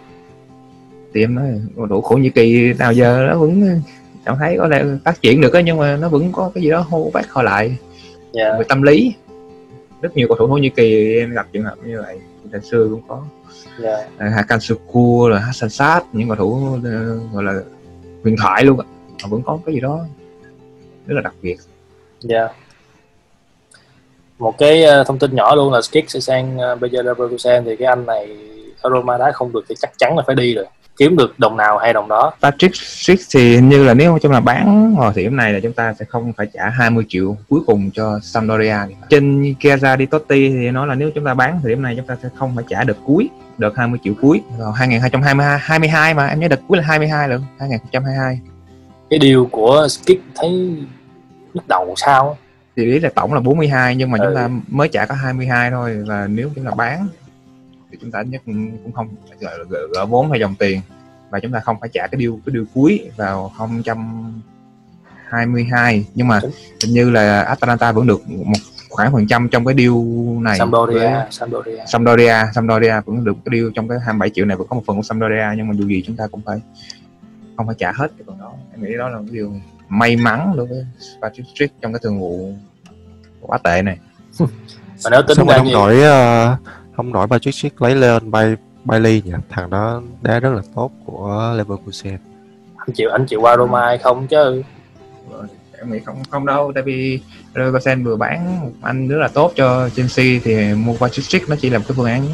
Thì em nói đủ khổ như kỳ nào giờ nó vẫn cảm thấy có lẽ phát triển được á nhưng mà nó vẫn có cái gì đó hô bác hồi lại. Yeah. về tâm lý rất nhiều cầu thủ Thổ Nhĩ Kỳ em gặp trường hợp như vậy. Hồi xưa cũng có. Dạ. uh, Hakan Şükür là Hassan Saad những cầu thủ uh, gọi là huyền thoại luôn ạ họ vẫn có cái gì đó rất là đặc biệt Dạ. Một cái ờ, thông tin nhỏ luôn là Skik sẽ sang uh, Bayer Leverkusen thì cái anh này ở Roma đá không được thì chắc chắn là phải đi rồi. Kiếm được đồng nào hay đồng đó. Patrick Schick thì hình như là nếu trong là bán vào thời điểm này là chúng ta sẽ không phải trả 20 triệu cuối cùng cho Sampdoria trên Chiesa di Totti thì nói là nếu chúng ta bán thời điểm này chúng ta sẽ không phải trả đợt cuối đợt 20 triệu cuối vào 2022 22 mà em nhớ đợt cuối là 22 lận 2022 Cái điều của Skik thấy nhức đầu sao á. thì ý là tổng là 42 nhưng mà Ừ. chúng ta mới trả có 22 thôi và nếu chúng ta bán thì chúng ta nhất cũng không là gỡ, gỡ vốn hay dòng tiền và chúng ta không phải trả cái điều cái điều cuối vào 022 nhưng mà hình như là Atalanta vẫn được một khoảng phần trăm trong cái deal này Sampdoria, với Sampdoria. Sampdoria Sampdoria vẫn được cái deal trong cái 27 triệu này vẫn có một phần của Sampdoria nhưng mà dù gì chúng ta cũng phải không phải trả hết cái phần đó. Em nghĩ đó là một điều may mắn đối với Patrick trong cái thương vụ quá tệ này. Mà nếu tính Sao ra không đổi uh, không đổi Patrick lấy Leon Bay Bailey nhỉ? Thằng đó đá rất là tốt của Leverkusen. Anh chịu anh chịu qua Roma hay không chứ? Em nghĩ không không đâu tại vì Leverkusen vừa bán một anh rất là tốt cho Chelsea thì mua Patrick nó chỉ là một cái phương án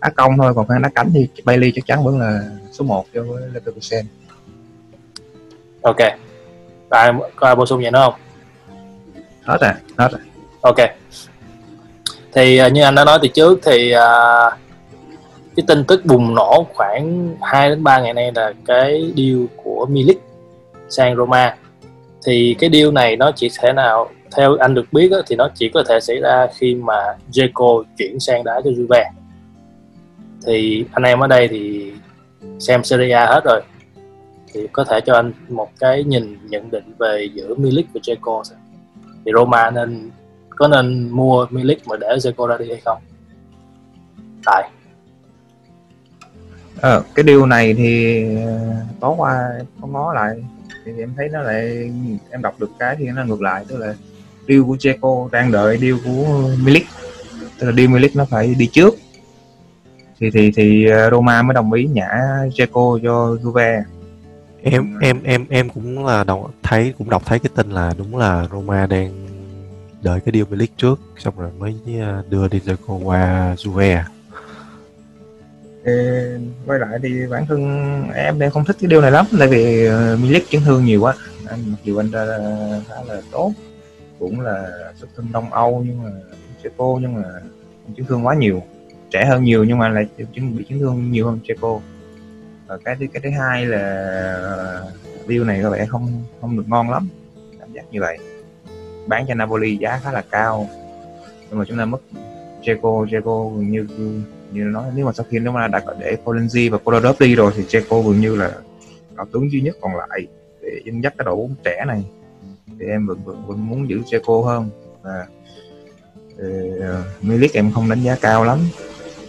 đá công thôi còn phương án đá cánh thì Bailey chắc chắn vẫn là số 1 cho Leverkusen ok. Có ai, có ai bổ sung gì nữa không? Hết à hết à ok. Thì à, như anh đã nói từ trước thì à, cái tin tức bùng nổ khoảng 2 đến 3 ngày nay là cái deal của Milik sang Roma. Thì cái deal này nó chỉ thể nào theo anh được biết á, thì nó chỉ có thể xảy ra khi mà Dzeko chuyển sang đá cho Juve. Thì anh em ở đây thì xem Serie A hết rồi thì có thể cho anh một cái nhìn nhận định về giữa Milik và Dzeko thì Roma nên có nên mua Milik mà để Dzeko ra đi hay không? Tại Ờ, cái điều này thì ờ, tối qua em có ngó lại. Thì em thấy nó lại em đọc được cái thì nó ngược lại tức là deal của Dzeko đang đợi deal của Milik. Tức là deal Milik nó phải đi trước. Thì thì thì ờ, Roma mới đồng ý nhả Dzeko cho Juve em em em em cũng là đọc thấy cũng đọc thấy cái tin là đúng là Roma đang đợi cái deal Milik trước xong rồi mới uh, đưa đi Dzeko qua Juve. À. Quay lại thì bản thân em đang không thích cái điều này lắm tại vì uh, Milik chấn thương nhiều quá. Anh mặc dù anh ra khá là tốt cũng là xuất thân Đông Âu nhưng mà Dzeko nhưng mà chấn thương quá nhiều. Trẻ hơn nhiều nhưng mà lại bị chấn thương nhiều hơn Dzeko và cái thứ cái thứ hai là ờ, view này có vẻ không không được ngon lắm. Cảm giác như vậy. Bán cho Napoli giá khá là cao. Nhưng mà chúng ta mất Jeco Jeco gần như như nói nếu mà sau khi nếu mà đã có để Polenzi và Kolarov đi rồi thì Jeco gần như là cầu tướng duy nhất còn lại để dẫn dắt cái đội bóng trẻ này. Thì em vẫn vẫn, vẫn muốn giữ Jeco hơn. Và uh, Milik em không đánh giá cao lắm.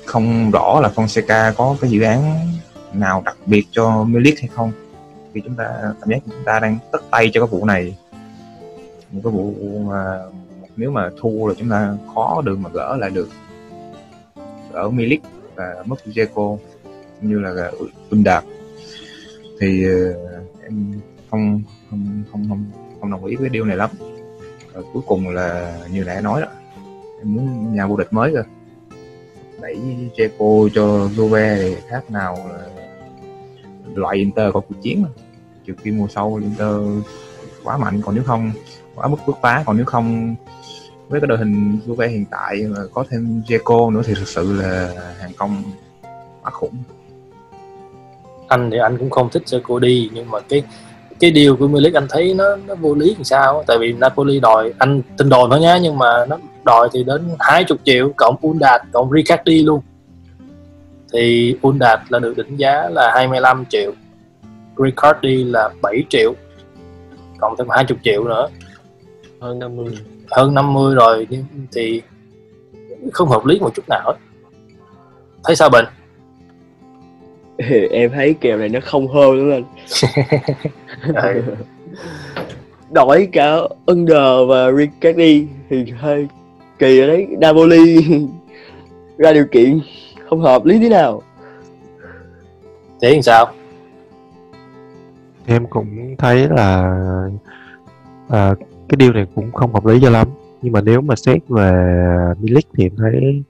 Không rõ là Fonseca có cái dự án nào đặc biệt cho Milik hay không? Khi chúng ta, cảm giác chúng ta đang tất tay cho cái vụ này. Một cái vụ mà nếu mà thua là chúng ta khó được mà gỡ lại được. Ở Milik và mất Jeco như là Undar thì ờ, em không không không không không đồng ý với điều này lắm. Và cuối cùng là như nãy nói đó, em muốn nhà vô địch mới cơ. Đẩy Jeco cho Juve thì khác nào là loại Inter có cuộc chiến trừ khi mùa sau Inter quá mạnh, còn nếu không, quá mức bứt phá, còn nếu không, với cái đội hình Juve hiện tại mà có thêm Jeco nữa thì thực sự là hàng công quá khủng. Anh thì anh cũng không thích Jeco đi, nhưng mà cái cái điều của Milik anh thấy nó nó vô lý làm sao tại vì Napoli đòi, anh tin đồn thôi nhá, nhưng mà nó đòi thì đến 20 triệu, cộng Undad cộng Ricardi luôn thì Undad là được định giá là 25 triệu. Ricardi là 7 triệu. Cộng thêm 20 triệu nữa. Hơn 50 hơn 50 rồi nhưng thì không hợp lý một chút nào hết. Thấy sao bình? Em thấy kèo này nó không hơn nữa lên. Ừ. đổi cả Under và Ricardi thì hơi kỳ ở đấy. Napoli ra điều kiện không hợp lý thế nào Thế thì sao? Em cũng thấy là à, cái điều này cũng không hợp lý cho lắm nhưng mà nếu mà xét về Milik thì em thấy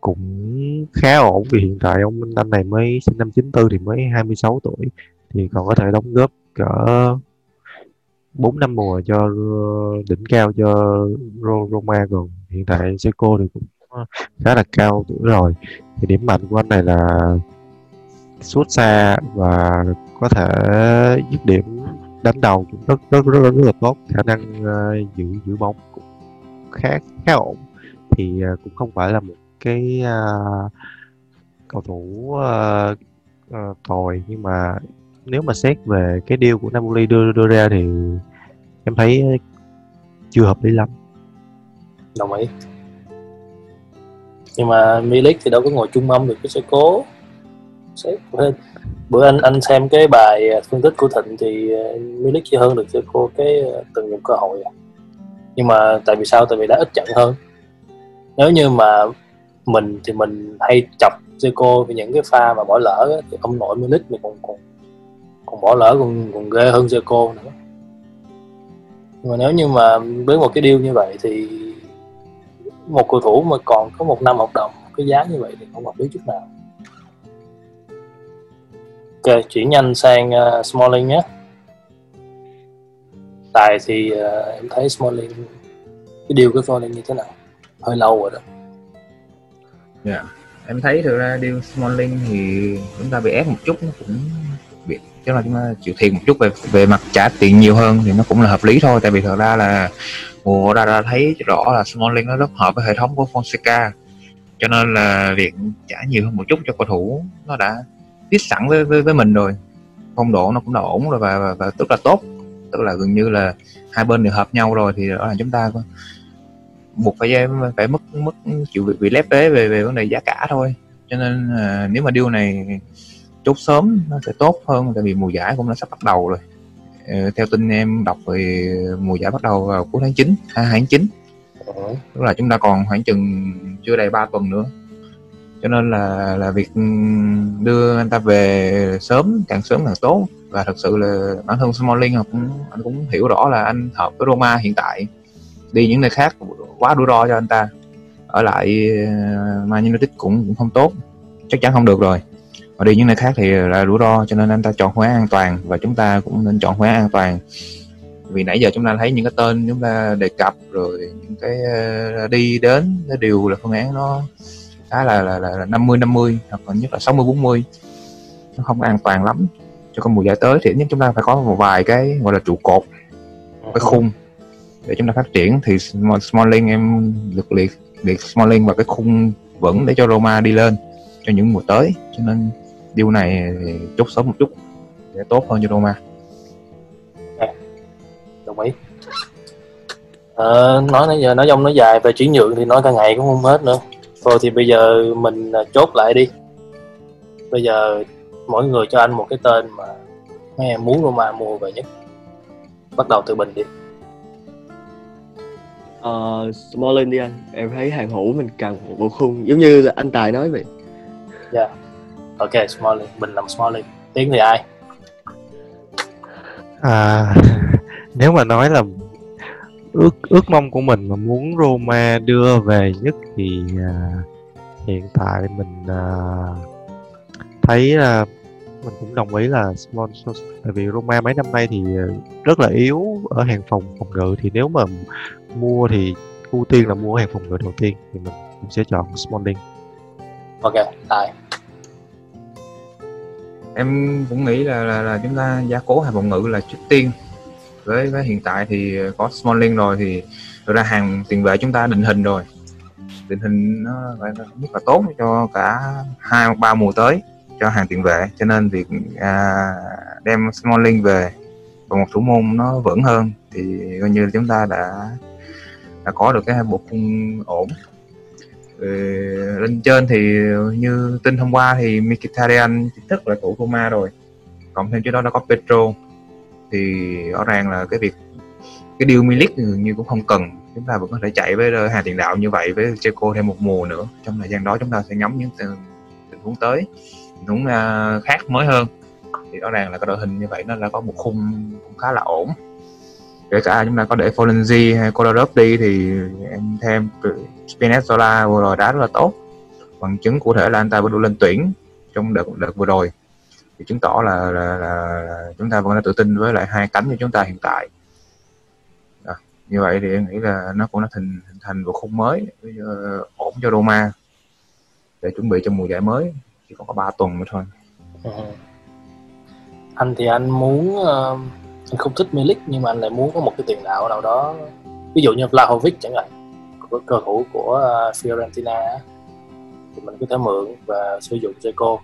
cũng khá ổn vì hiện tại ông anh này mới sinh năm 94 thì mới 26 tuổi thì còn có thể đóng góp cỡ 4 năm mùa cho đỉnh cao cho Ro- Roma còn hiện tại Seco thì cũng khá là cao tuổi rồi. Thì điểm mạnh của anh này là sút xa và có thể dứt điểm đánh đầu cũng rất rất rất, rất là tốt. Khả năng uh, giữ giữ bóng cũng khá khá ổn. Thì uh, cũng không phải là một cái uh, cầu thủ uh, uh, tồi nhưng mà nếu mà xét về cái deal của Napoli đưa đưa ra thì em thấy chưa hợp lý lắm. Đồng ý. Nhưng mà Milik thì đâu có ngồi chung mâm được với Seco. Seco bữa anh anh xem cái bài à, phân tích của Thịnh thì à, Milik chỉ hơn được Seco cái à, từng những cơ hội nhưng mà tại vì sao? Tại vì đã ít trận hơn. Nếu như mà mình thì mình hay chọc Seco vì những cái pha mà bỏ lỡ ấy, thì ông nội Milik mình còn còn còn bỏ lỡ còn còn ghê hơn Seco nữa. Nhưng mà nếu như mà với một cái điều như vậy thì một cầu thủ mà còn có một năm hợp đồng cái giá như vậy thì không hợp lý chút nào Ok, chuyển nhanh sang uh, Smalling nhé. Tài thì uh, em thấy Smalling cái điều của Smalling như thế nào? Hơi lâu rồi đó. Dạ. em thấy thực ra điều Smalling thì chúng ta bị ép một chút nó cũng bị chứ là chúng ta chịu thiệt một chút về về mặt trả tiền nhiều hơn thì nó cũng là hợp lý thôi tại vì thật ra là mùa ra ra thấy rõ là Smalling nó rất hợp với hệ thống của Fonseca. Cho nên là việc trả nhiều hơn một chút cho cầu thủ nó đã biết sẵn với với, với mình rồi. Phong độ nó cũng đã ổn rồi và, và, và tức là tốt. Tức là gần như là hai bên đều hợp nhau rồi thì đó là chúng ta có buộc phải phải mất mất chịu việc bị lép vế về về vấn đề giá cả thôi. Cho nên à, nếu mà điều này chốt sớm nó sẽ tốt hơn tại vì mùa giải cũng đã sắp bắt đầu rồi. Ờ, theo tin em đọc thì mùa giải bắt đầu vào cuối tháng 9 à, tháng 9 Ừ. tức là chúng ta còn khoảng chừng chưa đầy 3 tuần nữa. Cho nên là là việc ừ, đưa anh ta về sớm, càng sớm càng tốt. Và thật sự là bản thân Smalling cũng, anh cũng hiểu rõ là anh hợp với Roma hiện tại. Đi những nơi khác quá rủi ro cho anh ta. Ở lại ờ, Man United cũng cũng không tốt. Chắc chắn không được rồi và đi những nơi khác thì là rủi ro, cho nên anh ta chọn khóa an toàn và chúng ta cũng nên chọn khóa an toàn. Vì nãy giờ chúng ta thấy những cái tên chúng ta đề cập rồi, những cái ờ, đi đến nó đều là phương án nó khá là là là năm mươi năm mươi hoặc là nhất là 60 40 nó không an toàn lắm. Cho con mùa giải tới thì nhất chúng ta phải có một vài cái gọi là trụ cột cái khung để chúng ta phát triển. Thì Smalling em lực liệt liệt Smalling vào cái khung vững để cho Roma đi lên cho những mùa tới. Cho nên điều này thì chốt sớm một chút để tốt hơn cho Roma Đồng ý. Ờ, nói nãy giờ nói dông nói dài về chuyển nhượng thì nói cả ngày cũng không hết nữa. Thôi thì bây giờ mình à, chốt lại đi. Bây giờ mỗi người cho anh một cái tên mà mấy em muốn Roma mua về nhất. Bắt đầu từ Bình đi. Ờ, Smalling đi anh em thấy hàng hữu mình cần một bộ khung giống như là anh Tài nói vậy Ok, Smalling, Bình làm Smalling. Tiến thì ai? À, nếu mà nói là ước ước mong của mình mà muốn Roma đưa về nhất thì à, hiện tại mình à, thấy à, mình cũng đồng ý là Small tại vì Roma mấy năm nay thì rất là yếu ở hàng phòng phòng ngự thì nếu mà mua thì ưu tiên là mua hàng phòng ngự đầu tiên thì mình cũng sẽ chọn Smalling. Ok, Tài em cũng nghĩ là là, là chúng ta gia cố hàng phòng ngự là trước tiên. Với với hiện tại thì có Smalling rồi thì ra hàng tiền vệ chúng ta định hình rồi. Định hình nó rất là tốt cho cả hai ba mùa tới cho hàng tiền vệ. Cho nên việc à, đem Smalling về và một thủ môn nó vững hơn thì coi như chúng ta đã đã có được cái bộ khung ổn. Ờ, lên trên thì như tin hôm qua thì Mkhitaryan chính thức là thủ Roma rồi. Cộng thêm trước đó nó có Petro. Thì rõ ràng là cái việc cái điều Milik dường như cũng không cần. Chúng ta vẫn có thể chạy với hàng tiền đạo như vậy với Checo thêm một mùa nữa. Trong thời gian đó chúng ta sẽ ngắm những tình, huống tới. Tình huống à, khác mới hơn. Thì rõ ràng là cái đội hình như vậy nó đã có một khung cũng khá là ổn kể cả chúng ta có để Folenzi hay Kolarov đi thì em thêm Spinazzola vừa rồi đá rất là tốt. Bằng chứng cụ thể là anh ta vừa đủ lên tuyển trong đợt đợt vừa rồi. Thì chứng tỏ là, là, là, là chúng ta vẫn đã tự tin với lại hai cánh của chúng ta hiện tại. À, như vậy thì em nghĩ là nó cũng đã hình, hình thành một khung mới uh, ổn cho Roma để chuẩn bị cho mùa giải mới. Chỉ còn có 3 tuần nữa thôi. Ừ. anh thì anh muốn uh, anh không thích Milik nhưng mà anh lại muốn có một cái tiền đạo nào đó. Ví dụ như Vlahovic chẳng hạn của cơ thủ của Fiorentina thì mình có thể mượn và sử dụng Zeko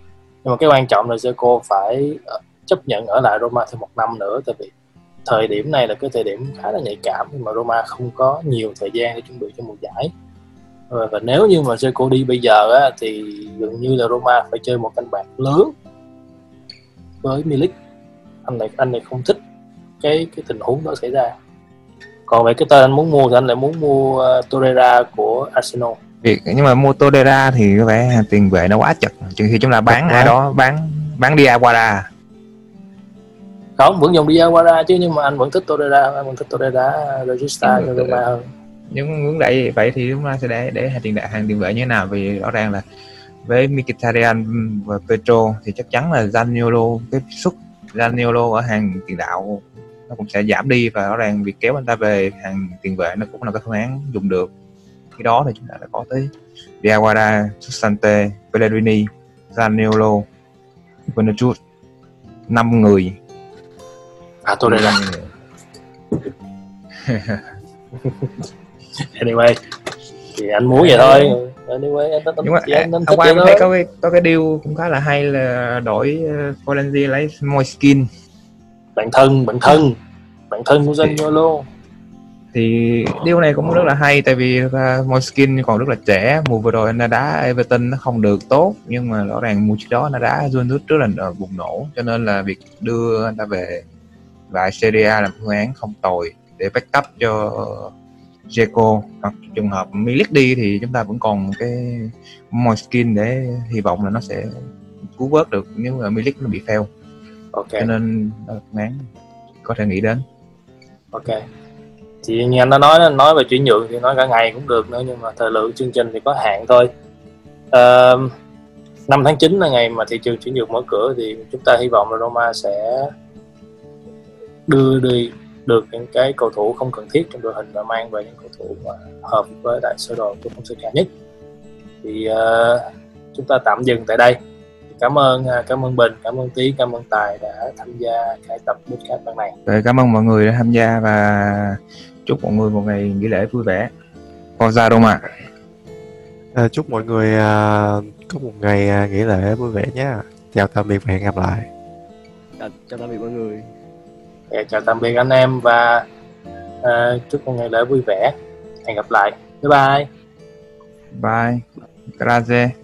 nhưng mà cái quan trọng là Zeko phải ờ, chấp nhận ở lại Roma thêm một năm nữa tại vì thời điểm này là cái thời điểm khá là nhạy cảm nhưng mà Roma không có nhiều thời gian để chuẩn bị cho mùa giải. Và, và nếu như mà Zeko đi bây giờ á, thì gần như là Roma phải chơi một canh bạc lớn với Milik anh này anh này không thích cái cái tình huống đó xảy ra. Còn về cái tên anh muốn mua thì anh lại muốn mua uh, Torreira của Arsenal. Việc nhưng mà mua Torreira thì có vẻ tiền vệ nó quá chật. Trừ khi chúng ta bán ai đó bán bán đi Aguara không vẫn dùng đi Aguara chứ nhưng mà anh vẫn thích Torreira anh vẫn thích Torreira Regista cho Roma hơn nhưng vấn đề vậy thì chúng ta sẽ để để hàng tiền đạo hàng tiền vệ như thế nào? Vì rõ ràng là với Mkhitaryan và Petro thì chắc chắn là Zaniolo cái suất Zaniolo ở hàng tiền đạo nó cũng sẽ giảm đi và rõ ràng việc kéo anh ta về hàng tiền vệ nó cũng là cái phương án dùng được. Khi đó thì chúng ta đã có tới Diawara, Susante, Pellegrini, Zaniolo, Vinicius năm người. À tôi đây là anyway thì anh muốn vậy thôi. Anyway anh, anh, nhưng mà anh, anh, anh thấy có cái có cái deal cũng khá là hay là đổi uh, Florenzi lấy Moiskin bạn thân bạn thân bạn thân của Zaniolo thì điều này cũng rất là hay tại vì uh, Moiskin còn rất là trẻ. Mùa vừa rồi anh đá Everton nó không được tốt nhưng mà rõ ràng mùa trước đó nó đá Juventus rất là bùng nổ. Cho nên là việc đưa anh ta về và Serie A làm phương án không tồi để backup cho Jeco hoặc trường hợp Milik đi thì chúng ta vẫn còn cái Moiskin để hy vọng là nó sẽ cứu vớt được. Nếu mà Milik nó bị fail okay. cho nên là phương án có thể nghĩ đến. Ok. Thì như anh đã nói nói về chuyển nhượng thì nói cả ngày cũng được nữa nhưng mà thời lượng chương trình thì có hạn thôi. Uh, 5 tháng 9 là ngày mà thị trường chuyển nhượng mở cửa thì chúng ta hy vọng là Roma sẽ đưa đi được những cái cầu thủ không cần thiết trong đội hình và mang về những cầu thủ mà hợp với đại sơ đồ của Fonseca nhất. Thì uh, chúng ta tạm dừng tại đây cảm ơn à, cảm ơn Bình cảm ơn Tý cảm ơn Tài đã tham gia cái tập podcast lần này. Rồi, cảm ơn mọi người đã tham gia và chúc mọi người một ngày nghỉ lễ vui vẻ. Forza Roma à, chúc mọi người à, có một ngày à, nghỉ lễ vui vẻ nhé. Chào tạm biệt và hẹn gặp lại. Chào, chào tạm biệt mọi người. Okay, chào tạm biệt anh em và uh, chúc một ngày lễ vui vẻ. Hẹn gặp lại. Bye bye. Bye. Grazie